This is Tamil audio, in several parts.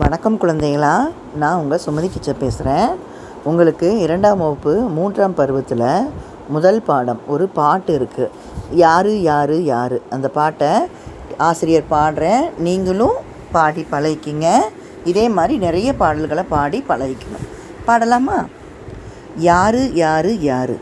வணக்கம் குழந்தைகளா. நான் உங்கள் சுமதி கிச்ச பேசுகிறேன் உங்களுக்கு இரண்டாம் வகுப்பு மூன்றாம் பருவத்தில் முதல் பாடம் ஒரு பாட்டு இருக்குது யாரு யாரு யாரு? அந்த பாட்டை ஆசிரியர் பாடுறேன். நீங்களும் பாடி பழகிக்கிங்க. இதே மாதிரி நிறைய பாடல்களை பாடி பழகிக்கணும். பாடலாமா? யாரு யாரு யாரு?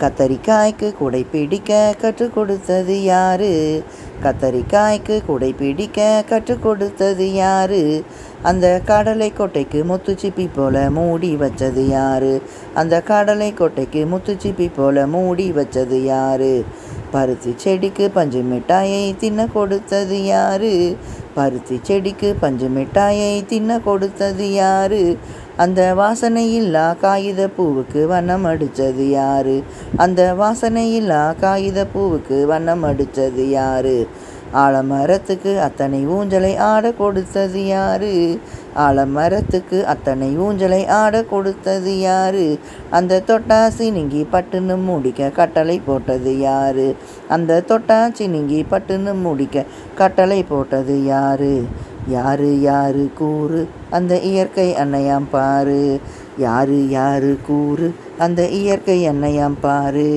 கத்தரிக்காய்க்கு குடை பிடிக்க கற்றுக் கொடுத்தது யாரு? கத்தரிக்காய்க்கு குடை பிடிக்க கற்றுக் கொடுத்தது யாரு? அந்த கடலை கொட்டைக்கு முத்துச்சிப்பி போல மூடி வச்சது யாரு? அந்த கடலை கொட்டைக்கு முத்துச்சிப்பி போல மூடி வச்சது யாரு? பருத்தி செடிக்கு பஞ்சு மிட்டாயை தின்ன கொடுத்தது யாரு? பருத்தி செடிக்கு பஞ்சு மிட்டாயை தின்ன கொடுத்தது யாரு? அந்த வாசனையில்லா காகித பூவுக்கு வண்ணம் அடித்தது யாரு? அந்த வாசனையில்லா காகித பூவுக்கு வண்ணம் அடித்தது யாரு? ஆலமரத்துக்கு அத்தனை ஊஞ்சலை ஆட கொடுத்தது யாரு? ஆலமரத்துக்கு அத்தனை ஊஞ்சலை ஆட கொடுத்தது யாரு? அந்த தொட்டாசி நீங்கி பட்டுன்னு முடிக்க கட்டளை போட்டது யாரு? அந்த தொட்டாச்சி நீங்கி பட்டுன்னு முடிக்க கட்டளை போட்டது யாரு? யாரு யாரு கூறு? அந்த இயற்கை அன்னையாம் பாரு. யாரு யாரு கூறு? அந்த இயற்கை அன்னையாம் பாரு.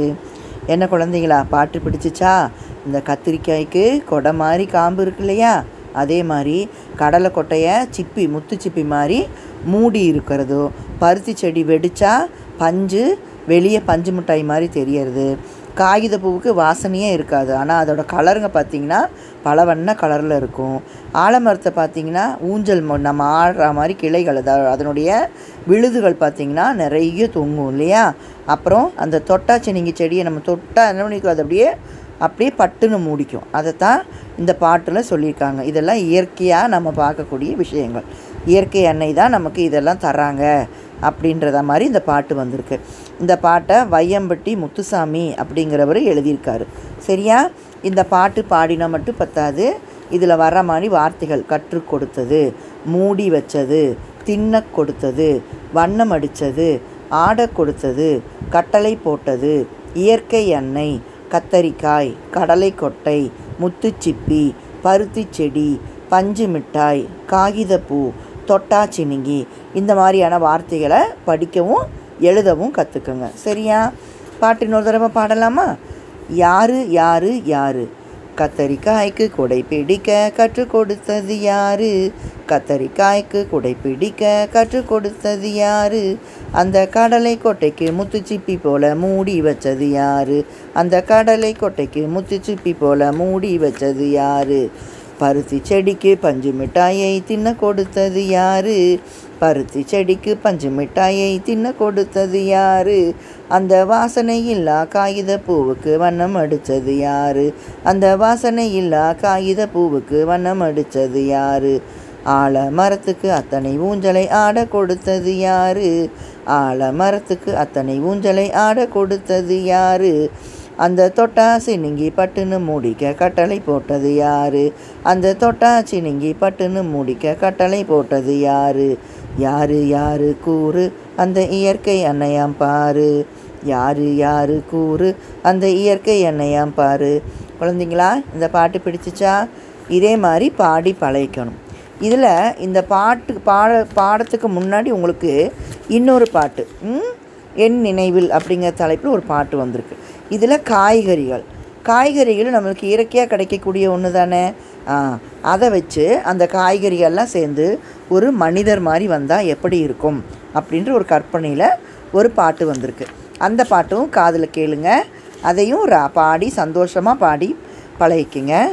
என்ன குழந்தைங்களா பாட்டு பிடிச்சிச்சா? இந்த கத்திரிக்காய்க்கு கொடை மாதிரி காம்பு இருக்கு இல்லையா? அதே மாதிரி கடலை கொட்டையை சிப்பி முத்து சிப்பி மாதிரி மூடி இருக்கிறதோ பருத்தி செடி வெடிச்சா பஞ்சு வெளியே பஞ்சு மிட்டாய் மாதிரி தெரியறது. காகித பூவுக்கு வாசனையே இருக்காது. ஆனால் அதோட கலருங்க பார்த்திங்கன்னா பல வண்ண கலரில் இருக்கும். ஆலமரத்தை பார்த்திங்கன்னா ஊஞ்சல் நம்ம ஆடுற மாதிரி கிளைகள் அதாவது அதனுடைய விழுதுகள் பார்த்திங்கன்னா நிறைய தொங்கும் இல்லையா? அப்புறம் அந்த தொட்டாச்சினிங்கி செடியை நம்ம தொட்டால் என்ன பண்ணிக்கும்? அது அப்படியே அப்படியே பட்டுன்னு மூடிக்கும். அதைத்தான் இந்த பாட்டில் சொல்லியிருக்காங்க. இதெல்லாம் இயற்கையாக நம்ம பார்க்கக்கூடிய விஷயங்கள். இயற்கை அன்னை தான் நமக்கு இதெல்லாம் தராங்க. அப்படின்றத மாதிரி இந்த பாட்டு வந்திருக்கு. இந்த பாட்டை வையம்பட்டி முத்துசாமி அப்படிங்கிறவர் எழுதியிருக்காரு. சரியா? இந்த பாட்டு பாடினா மட்டும் பத்தாது. இதில் வர மாதிரி வார்த்தைகள் கற்றுக் கொடுத்தது மூடி வச்சது தின்ன கொடுத்தது வண்ணம் அடித்தது ஆட கொடுத்தது கட்டளை போட்டது இயற்கை எண்ணெய் கத்தரிக்காய் கடலை கொட்டை முத்துச்சிப்பி பருத்தி செடி பஞ்சு மிட்டாய் காகிதப்பூ தொட்டா சினுங்கி இந்த மாதிரியான வார்த்தைகளை படிக்கவும் எழுதவும் கற்றுக்குங்க சரியா? பாட்டு இன்னொரு தடவை பாடலாமா? யாரு யாரு யாரு? கத்தரிக்காய்க்கு குடை பிடிக்க கற்றுக் கொடுத்தது யாரு? கத்தரிக்காய்க்கு குடை பிடிக்க கற்றுக் கொடுத்தது யாரு? அந்த கடலை கொட்டைக்கு முத்துச்சிப்பி போல மூடி வச்சது யாரு? அந்த கடலை கொட்டைக்கு முத்துச்சிப்பி போல மூடி வச்சது யாரு? பருத்தி செடிக்கு பஞ்சு மிட்டாயை தின்ன கொடுத்தது யாரு? பருத்தி செடிக்கு பஞ்சு மிட்டாயை தின்ன கொடுத்தது யாரு? அந்த வாசனை இல்லா காகித பூவுக்கு வண்ணம் அடித்தது யாரு? அந்த வாசனை இல்லா காகித பூவுக்கு வண்ணம் அடித்தது யாரு? ஆல மரத்துக்கு அத்தனை ஊஞ்சலை ஆட கொடுத்தது யாரு? ஆல மரத்துக்கு அத்தனை ஊஞ்சலை ஆட கொடுத்தது யாரு? அந்த தொட்டாசி நீங்கி பட்டுன்னு மூடிக்க கட்டளை போட்டது யாரு? அந்த தொட்டாச்சி நீங்கி பட்டுன்னு மூடிக்க கட்டளை போட்டது யாரு? யாரு யாரு கூறு? அந்த இயற்கை அன்னையாம் பாரு. யாரு யாரு கூறு? அந்த இயற்கை அன்னையாம் பாரு. குழந்தைங்களா இந்த பாட்டு பிடிச்சிச்சா? இதே மாதிரி பாடி பழகிக்கணும். இதில் இந்த பாட்டு பாட பாடத்துக்கு முன்னாடி உங்களுக்கு இன்னொரு பாட்டு ம்? என் நினைவில் அப்படிங்கிற தலைப்பில் ஒரு பாட்டு வந்திருக்கு. இதில் காய்கறிகள். காய்கறிகள் நம்மளுக்கு இயற்கையாக கிடைக்கக்கூடிய ஒன்று தானே. ஆ, அதை வச்சு அந்த காய்கறிகள்லாம் சேர்ந்து ஒரு மனிதர் மாதிரி வந்தால் எப்படி இருக்கும்? அப்படின்ற ஒரு கற்பனையில் ஒரு பாட்டு வந்திருக்கு. அந்த பாட்டும் காதில் கேளுங்க. அதையும் ரா பாடி சந்தோஷமாக பாடி பழகிக்குங்க.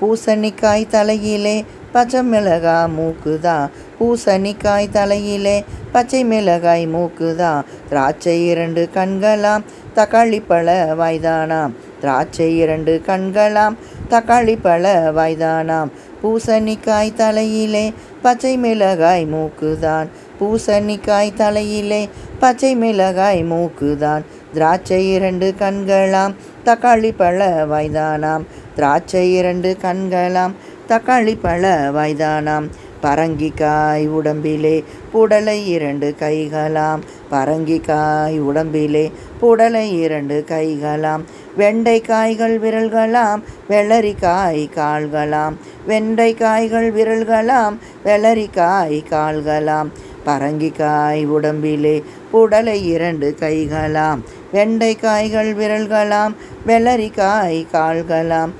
பூசணிக்காய் தலையிலே பச்சை மிளகாய் மூக்குதான் பூசணிக்காய் தலையிலே பச்சை மிளகாய் மூக்குதான் திராட்சை இரண்டு கண்களாம் தக்காளி பழ வாய்தானாம். திராட்சை இரண்டு கண்களாம் தக்காளி பழ வாய்தானாம். பூசணிக்காய் தலையிலே பச்சை மிளகாய் மூக்குதான். பூசணிக்காய் தலையிலே பச்சை மிளகாய் மூக்குதான். திராட்சை இரண்டு கண்களாம் தக்காளி பழ வாய்தானாம். திராட்சை இரண்டு கண்களாம் தக்காளி பழ வாய்தானாம். பரங்கிக்காய் உடம்பிலே புடலை இரண்டு கைகளாம். பரங்கிக்காய் உடம்பிலே புடலை இரண்டு கைகளாம். வெண்டைக்காய்கள் விரல்களாம் வெள்ளரிக்காய் கால்களாம். வெண்டைக்காய்கள் விரல்களாம் வெள்ளரிக்காய் கால்களாம். பரங்கிக்காய் உடம்பிலே புடலை இரண்டு கைகளாம். வெண்டைக்காய்கள் விரல்களாம் வெள்ளரிக்காய் கால்களாம்.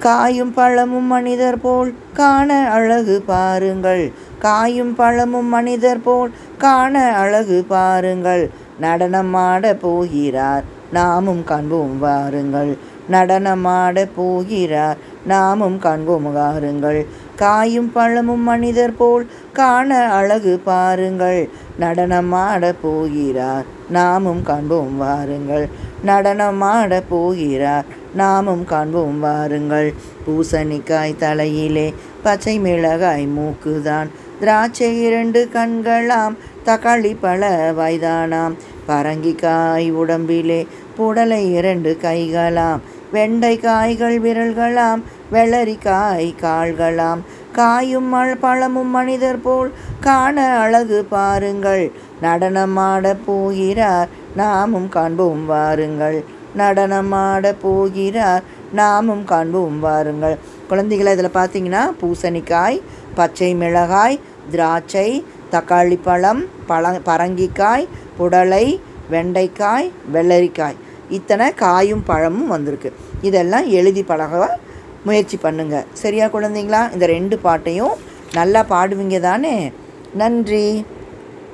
காயும் பழமும் மனிதர் போல் காண அழகு பாருங்கள். காயும் பழமும் மனிதர் போல் காண அழகு பாருங்கள். நடனமாட போகிறார் நாமும் காண்போம் வாருங்கள். நடனமாட போகிறார் நாமும் காண்போம் வாருங்கள். காயும் பழமும் மனிதர் போல் காண அழகு பாருங்கள். நடனமாட போகிறார் நாமும் காண்போம் வாருங்கள். நடனமாட போகிறார் நாமும் காண்போம் வாருங்கள். பூசணிக்காய் தலையிலே பச்சை மிளகாய் மூக்குதான். திராட்சை இரண்டு கண்களாம் தக்காளி பழ வயதானாம். பரங்கிக்காய் உடம்பிலே புடலை இரண்டு கைகளாம். வெண்டைக்காய்கள் விரல்களாம் வெள்ளரிக்காய் கால்களாம். காயும் மழ் பழமும் மனிதர் போல். காண அழகு பாருங்கள். நடனமாட போகிறார். நாமும் காண்போம் வாருங்கள். நடனமாட போகிறார். நாமும் காண்போம் வாருங்கள். குழந்தைகளை இதில் பார்த்தீங்கன்னா பூசணிக்காய் பச்சை மிளகாய் திராட்சை தக்காளி பழம் பழ பரங்கிக்காய் புடலை வெண்டைக்காய் வெள்ளரிக்காய். இத்தனை காயும் பழமும் வந்திருக்கு. இதெல்லாம் எழுதி பழக முயற்சி பண்ணுங்க. சரியா குழந்தைங்களா? இந்த ரெண்டு பாட்டையும் நல்லா பாடுவீங்க தானே நன்றி.